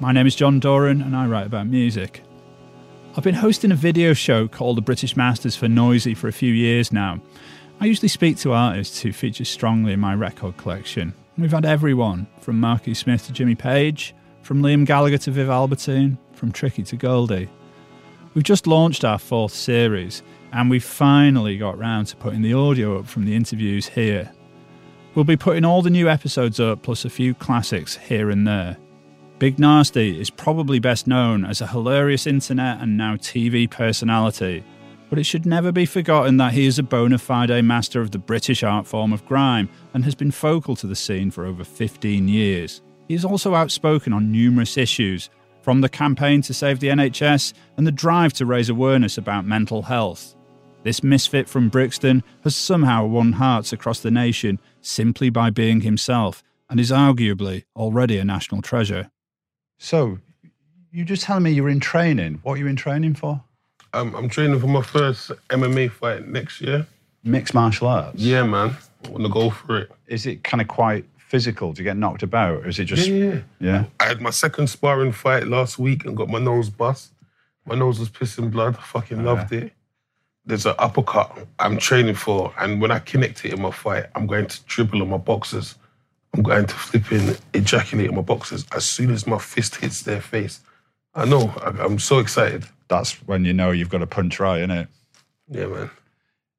My name is John Doran and I write about music. I've been hosting a video show called The British Masters for Noisy for a few years now. I usually speak to artists who feature strongly in my record collection. We've had everyone from Marky Smith to Jimmy Page, from Liam Gallagher to Viv Albertine, from Tricky to Goldie. We've just launched our fourth series, and we've finally got round to putting the audio up from the interviews here. We'll be putting all the new episodes up plus a few classics here and there. Big Narstie is probably best known as a hilarious internet and now TV personality, but it should never be forgotten that he is a bona fide master of the British art form of grime and has been focal to the scene for over 15 years. He is also outspoken on numerous issues, from the campaign to save the NHS and the drive to raise awareness about mental health. This misfit from Brixton has somehow won hearts across the nation simply by being himself and is arguably already a national treasure. So, you just telling me you're in training. What are you in training for? Um, I'm training for my first MMA fight next year. Mixed martial arts? Yeah, man. I want to go for it. Is it kind of quite physical? Do you get knocked about? Or is it just. Yeah, yeah. Yeah? I had my second sparring fight last week and got my nose bust. My nose was pissing blood. I fucking loved it. There's an uppercut I'm training for, and when I connect it in my fight, I'm going to dribble on my boxers. I'm going to flip in, ejaculate on my boxers as soon as my fist hits their face. I know. I, I'm so excited. That's when you know you've got a punch right, isn't it? Yeah, man.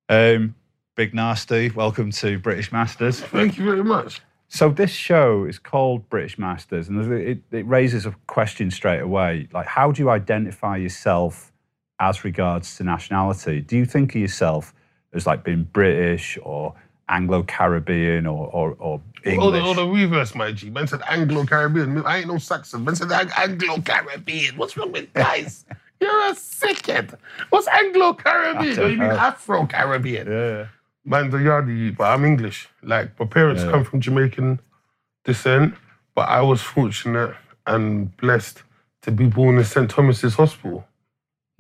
Um, Big Narstie, welcome to British Masters. Thank you very much. So this show is called British Masters, and it, it raises a question straight away. Like, how do you identify yourself as regards to nationality? Do you think of yourself as like being British or Anglo-Caribbean or or, or English? All the, the reverse, my G. Man said Anglo Caribbean. I ain't no Saxon. Man said Anglo Caribbean. What's wrong with guys? You're a sickhead. What's Anglo Caribbean? You mean. Afro Caribbean? yeah. Man, the yardy, but I'm English. Like, my parents Yeah. come from Jamaican descent, but I was fortunate and blessed to be born in St. Thomas's Hospital.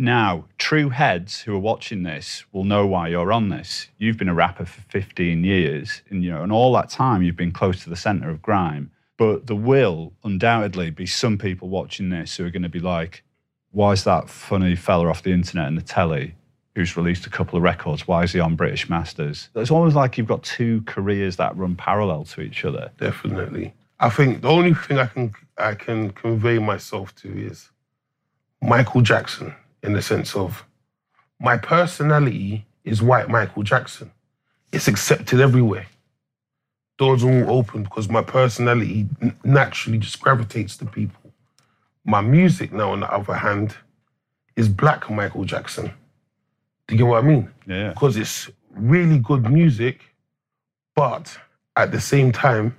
Now, true heads who are watching this will know why you're on this. You've been a rapper for 15 years, and you know, and all that time you've been close to the centre of grime. But there will undoubtedly be some people watching this who are going to be like, "Why is that funny fella off the internet and the telly who's released a couple of records? Why is he on British Masters?" It's almost like you've got two careers that run parallel to each other. Definitely. I think the only thing I can I can convey myself to is Michael Jackson in the sense of my personality is white Michael Jackson. It's accepted everywhere. Doors are all open because my personality naturally just gravitates to people. My music now, on the other hand, is black Michael Jackson. Do you get what I mean? Yeah. because it's really good music, but at the same time,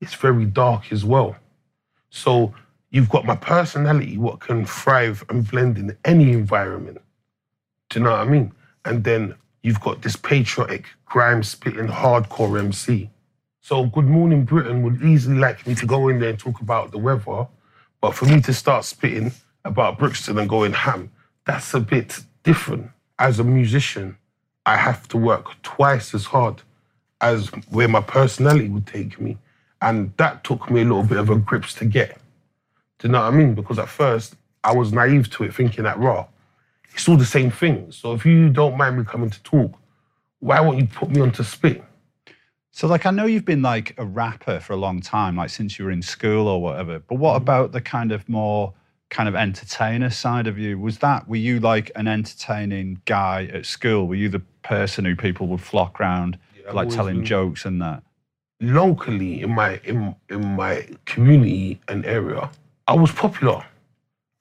it's very dark as well. So you've got my personality, what can thrive and blend in any environment. Do you know what I mean? And then you've got this patriotic, grime spitting, hardcore MC. So Good Morning Britain would easily like me to go in there and talk about the weather, but for me to start spitting about Brixton and going ham, that's a bit different. As a musician, I have to work twice as hard as where my personality would take me. And that took me a little bit of a grips to get. Do you know what I mean? Because at first I was naive to it, thinking that raw, it's all the same thing. So if you don't mind me coming to talk, why won't you put me on to spit? So, like, I know you've been like a rapper for a long time, like since you were in school or whatever. But what mm-hmm. about the kind of more kind of entertainer side of you? Was that were you like an entertaining guy at school? Were you the person who people would flock round, I've like telling been- jokes and that? locally in my in in my community and area, I was popular.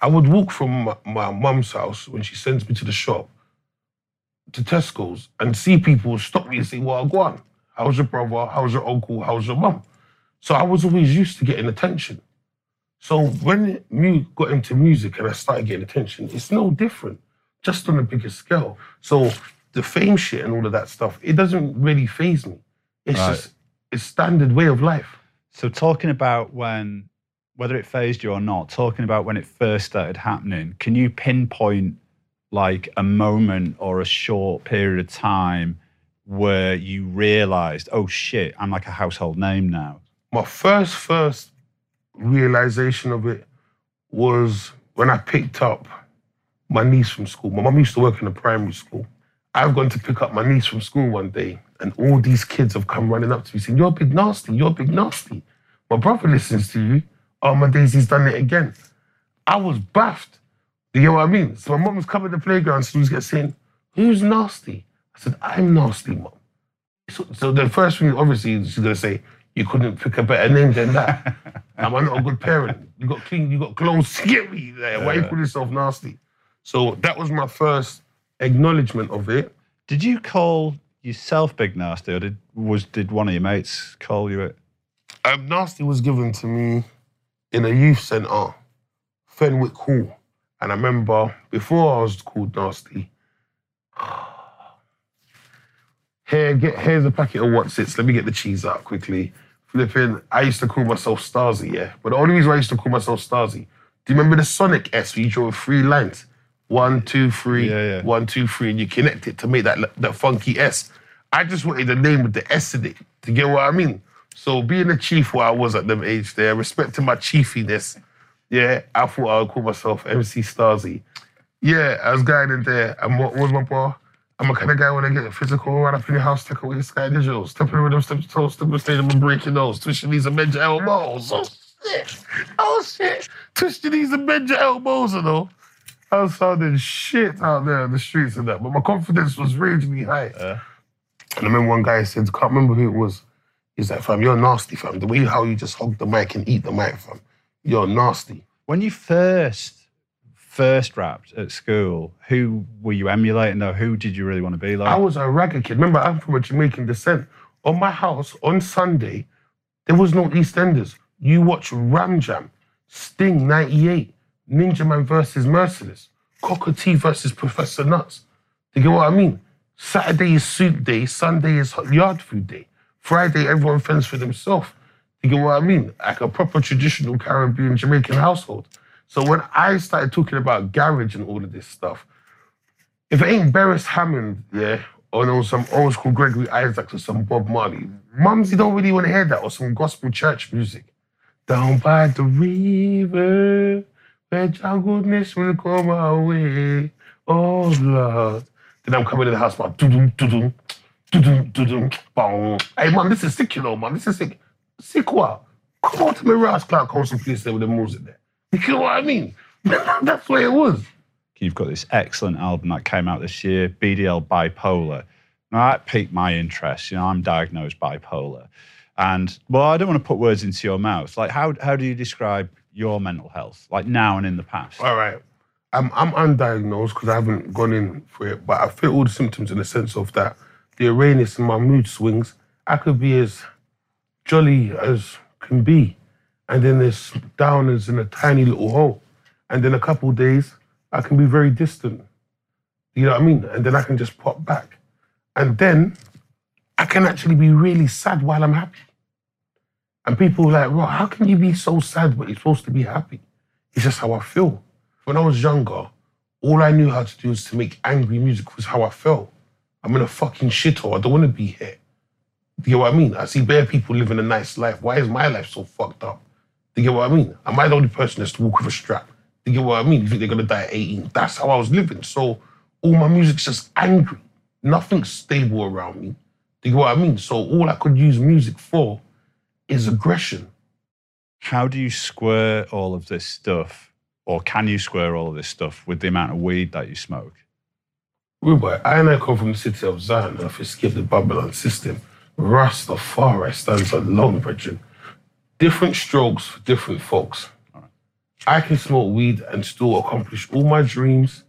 I would walk from my, my mum's house when she sends me to the shop to Tesco's and see people stop me and say, "Well, go on. How's your brother? How's your uncle? How's your mum?" So I was always used to getting attention. So when you got into music and I started getting attention, it's no different, just on a bigger scale. So the fame shit and all of that stuff, it doesn't really phase me. It's Right. just it's standard way of life. So, talking about when, whether it phased you or not, talking about when it first started happening, can you pinpoint like a moment or a short period of time where you realized, oh shit, I'm like a household name now? My first first realization of it was when I picked up my niece from school. My mum used to work in a primary school. I've gone to pick up my niece from school one day, and all these kids have come running up to me saying, You're big Narstie, you're big Narstie. My brother listens to you. Oh, my Daisy's done it again. I was baffed. You know what I mean? So my mum was coming to the playground, so she was getting saying, Who's nasty? I said, I'm nasty, mum. So, so the first thing, obviously, she's gonna say, You couldn't pick a better name than that. Am I not a good parent? You got clean, you got clothes to me. Like, why you call yourself nasty? So that was my first acknowledgement of it. Did you call yourself Big Narstie, or did was did one of your mates call you it? Um, nasty was given to me in a youth centre, Fenwick Hall. And I remember before I was called Nasty, here, get here's a packet of Wotsits. Let me get the cheese out quickly. Flipping, I used to call myself Stasi, yeah. But the only reason I used to call myself Stasi, do you remember the Sonic S where you draw three lines? One, two, three, Yeah, yeah. one, two, three, and you connect it to make that that funky S. I just wanted a name with the S in it. To get what I mean? So being a chief where I was at them age there, respecting my chiefiness, yeah, I thought I would call myself MC Stasi. Yeah, I was going in there, and what was my bar? I'm a kind of guy when I get physical, run up in your house, take away your sky digital, stepping with them, step to toe, step on stage, I'm breaking those, twist your knees and bend your elbows. Oh shit! Oh shit! Twist your knees and bend your elbows, you know. I was sounding shit out there in the streets and that, but my confidence was ragingly high. And I remember one guy said, can't remember who it was. He's like, fam, you're nasty, fam. The way how you just hog the mic and eat the mic, fam. You're nasty. When you first first rapped at school, who were you emulating though? Who did you really want to be like? I was a ragga kid. Remember, I'm from a Jamaican descent. On my house on Sunday, there was no EastEnders. You watch Ram Jam, Sting 98, Ninja Man versus Merciless, Cockatoo versus Professor Nuts. Do you get what I mean? Saturday is soup day, Sunday is yard food day. Friday, everyone fends for themselves. You get what I mean? Like a proper traditional Caribbean Jamaican household. So when I started talking about garage and all of this stuff, if it ain't Beres Hammond, yeah, or no, some old school Gregory Isaacs or some Bob Marley, mums, you don't really want to hear that, or some gospel church music. Down by the river, where your goodness will come our way, oh Lord. Then I'm coming to the house, doo-dum, doo-dum, doo-dum, doo-dum, bong. Hey, man, this is sick, you know, man, this is sick. Sick what? Come on to me, Ross Clark please, there with the music there. You know what I mean? That's what it was. You've got this excellent album that came out this year, BDL Bipolar. Now that piqued my interest. You know, I'm diagnosed bipolar. And well, I don't want to put words into your mouth. Like how how do you describe your mental health? Like now and in the past? All right. I'm I'm undiagnosed because I haven't gone in for it, but I feel all the symptoms in the sense of that the Uranus and my mood swings. I could be as jolly as can be, and then there's down as in a tiny little hole, and then a couple days I can be very distant. You know what I mean? And then I can just pop back, and then I can actually be really sad while I'm happy. And people are like, "Right, how can you be so sad but you're supposed to be happy?" It's just how I feel. When I was younger, all I knew how to do was to make angry music was how I felt. I'm in a fucking shithole. I don't want to be here. Do you get what I mean? I see bare people living a nice life. Why is my life so fucked up? Do you get what I mean? Am I the only person that's to walk with a strap? Do you get what I mean? You think they're gonna die at 18? That's how I was living. So all my music's just angry. Nothing's stable around me. Do you get what I mean? So all I could use music for is aggression. How do you square all of this stuff, or can you square all of this stuff with the amount of weed that you smoke? Rubai, I and I come from the city of Zion, and you skip the Babylon system, Rastafari stands alone, brethren. Different strokes for different folks. I can smoke weed and still accomplish all my dreams.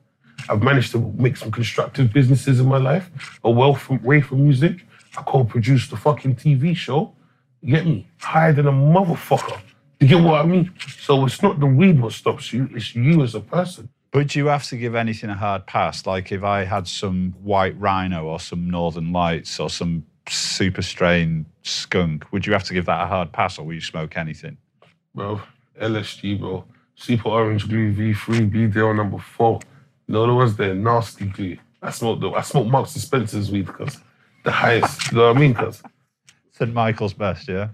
I've managed to make some constructive businesses in my life, away from, away from music. I co-produced the fucking TV show. You get me? Higher than a motherfucker. You get what I mean? So it's not the weed what stops you, it's you as a person. Do you have to give anything a hard pass? Like if I had some white rhino or some northern lights or some super strain skunk, would you have to give that a hard pass or will you smoke anything? bro. LSG, bro. Super orange glue V3 BDL number four. You know the ones there, nasty glue. I smoke the I smoke Marks Spencer's weed because the highest. You know what I mean? Cause St. Michael's best, yeah?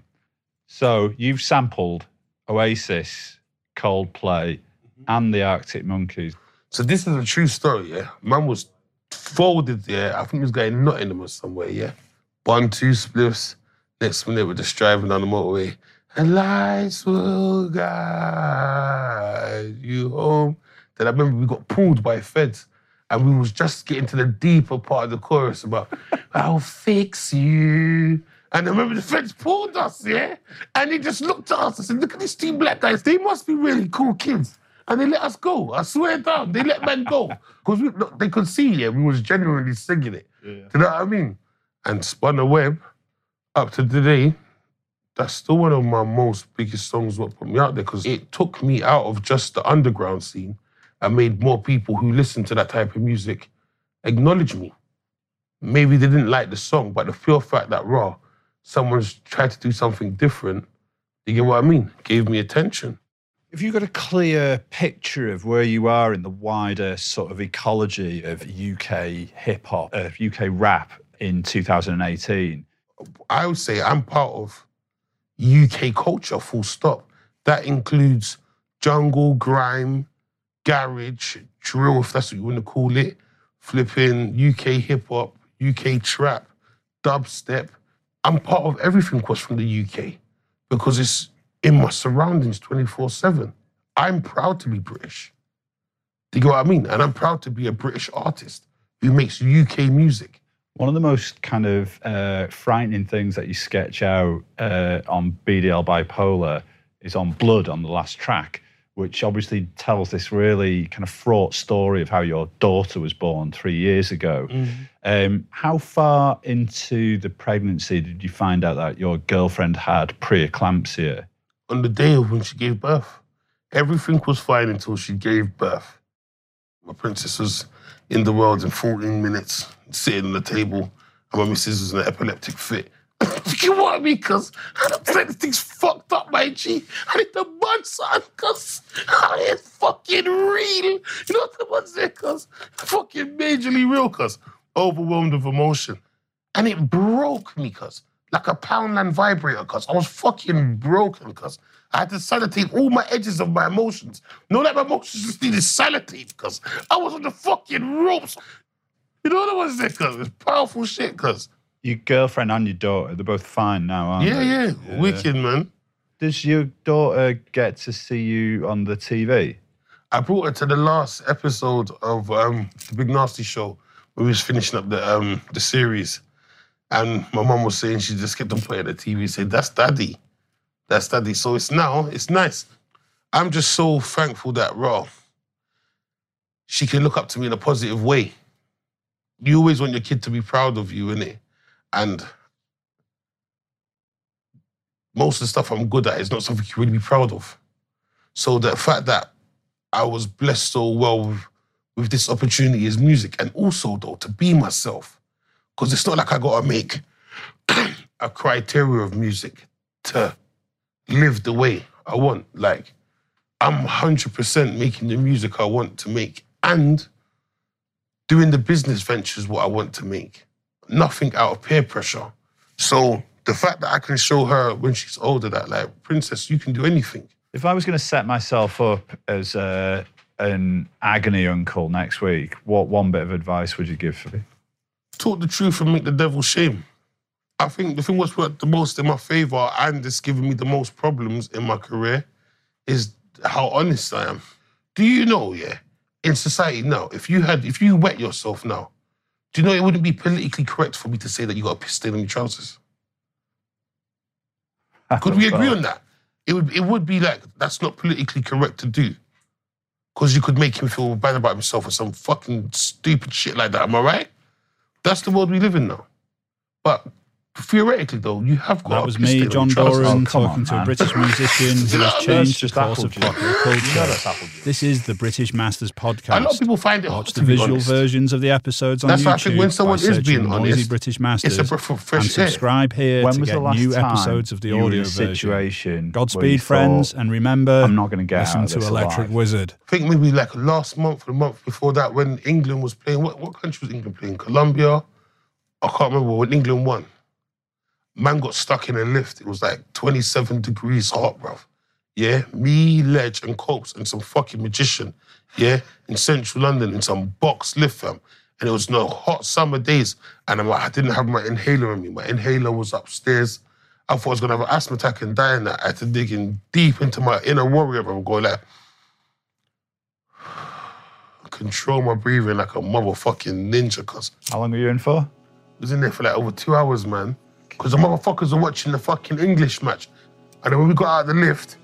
So you've sampled Oasis, Coldplay, and the Arctic Monkeys. So this is a true story, yeah. Man was folded, yeah. I think he was going Nottingham or somewhere, yeah. One, two spliffs. Next minute, we're just driving on the motorway. And lights will guide you home. Then I remember we got pulled by feds. And we was just getting to the deeper part of the chorus about, I'll fix you. And I remember the feds pulled us, yeah? And they just looked at us and said, look at these two black guys. They must be really cool kids. And they let us go. I swear down. They let men go. Because they could see, yeah, we was genuinely singing it. Do you know what I mean? And Spun a Web, up to today, that's still one of my most biggest songs what put me out there because it took me out of just the underground scene and made more people who listen to that type of music acknowledge me. Maybe they didn't like the song, but the pure fact that raw, someone's tried to do something different, you get what I mean? Gave me attention. Have you got a clear picture of where you are in the wider sort of ecology of UK hip hop, of UK rap in 2018? I would say I'm part of UK culture, full stop. That includes jungle, grime, garage, drill, if that's what you want to call it, flipping UK hip hop, UK trap, dubstep. I'm part of everything was from the UK because it's in my surroundings 24 7. I'm proud to be British. Do you get what I mean? And I'm proud to be a British artist who makes UK music. One of the most kind of uh, frightening things that you sketch out uh, on BDL Bipolar is on Blood on the last track, which obviously tells this really kind of fraught story of how your daughter was born three years ago. Um, how far into the pregnancy did you find out that your girlfriend had preeclampsia? On the day of when she gave birth, everything was fine until she gave birth. My princess was in the world in 14 minutes, sitting on the table, and my missus was in an epileptic fit. you know what I mean? Because don't think thing's fucked up, my G. I need the bun, son, because I ain't fucking real. You know what the one's there, cuz? Fucking majorly real, cuz. Overwhelmed with emotion. And it broke me, cuz. Like a Poundland vibrator, cuz. I was fucking broken, cuz. I had to sellotape all my edges of my emotions. No, that my emotions just needed sellotape, cuz. I was on the fucking ropes. You know what I was there, cuz? It's powerful shit, cuz. Your girlfriend and your daughter, they're both fine now, aren't Yeah, they? yeah, wicked, man. Does your daughter get to see you on the TV? I brought her to the last episode of um, the Big Narstie Show when we was finishing up the um, the series, and my mum was saying she just kept on playing the TV, said that's daddy, that's daddy. So it's now it's nice. I'm just so thankful that raw. She can look up to me in a positive way. You always want your kid to be proud of you, innit? And most of the stuff I'm good at is not something you really be proud of. So the fact that I was blessed so well with, with this opportunity is music, and also though to be myself, because it's not like I gotta make a criteria of music to live the way I want. Like I'm 100% making the music I want to make and doing the business ventures what I want to make. Nothing out of peer pressure. So the fact that I can show her when she's older that like, princess, you can do anything. If I was going to set myself up as uh, an agony uncle next week, what one bit of advice would you give for me? Talk the truth and make the devil shame. I think the thing what's worked the most in my favor and it's given me the most problems in my career is how honest I am. Do you know, yeah, in society now, if you had, if you wet yourself now, do you know it wouldn't be politically correct for me to say that you got a piss stain on your trousers? Could we agree on that? It would, it would be like that's not politically correct to do, because you could make him feel bad about himself or some fucking stupid shit like that. Am I right? That's the world we live in now. But theoretically, though, you have got. That was me, John. Doran, Oh, talking on, to a. British musician who has changed the course of appled you. popular You know culture. that's appled you. This is the British Masters podcast. A lot of people find it hard Watch the be visual honest. versions of the episodes on That's YouTube why I think when someone by is searching being Noisy honest, British Masters It's a breath of and fresh air. subscribe here When to was get the last new time episodes of the you were in audio version. situation where you Godspeed, thought, friends, and remember, I'm not going to get listen to Electric alive? Wizard. I think maybe like last month or the month before that when England was playing. What, what country was England playing? Colombia? I can't remember when England won. Man got stuck in a lift. It was like 27 degrees hot, bruv. Yeah, me, Ledge, and Copes, and some fucking magician. Yeah, in central London, in some box lift, fam. And it was no hot summer days. And I'm like, I didn't have my inhaler on me. My inhaler was upstairs. I thought I was gonna have an asthma attack and die in that. I had to dig in deep into my inner warrior, bro. Go like, control my breathing like a motherfucking ninja, cause How long were you in for? I was in there for like over two hours, man. Because the motherfuckers are watching the fucking English match. And then when we got out of the lift,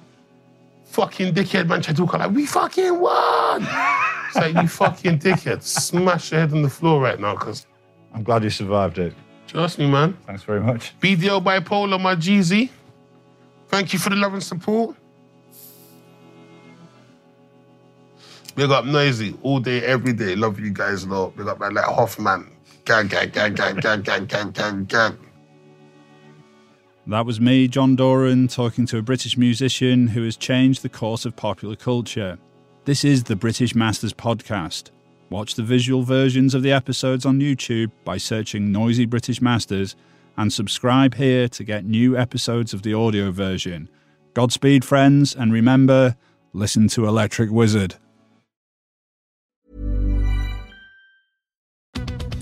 fucking dickhead man tried to like, we fucking won! it's like, you fucking dickhead. Smash your head on the floor right now, because I'm glad you survived it. trust me, man. Thanks very much. BDL Bipolar, my Jeezy. Thank you for the love and support. Big up Noisy all day, every day. Love you guys, a lot. Big up man like Hoffman. Gang, gang, gang, gang, gang, gang, gang, gang, gang. That was me, John Doran, talking to a British musician who has changed the course of popular culture. This is the British Masters podcast. Watch the visual versions of the episodes on YouTube by searching Noisy British Masters and subscribe here to get new episodes of the audio version. Godspeed, friends, and remember listen to Electric Wizard.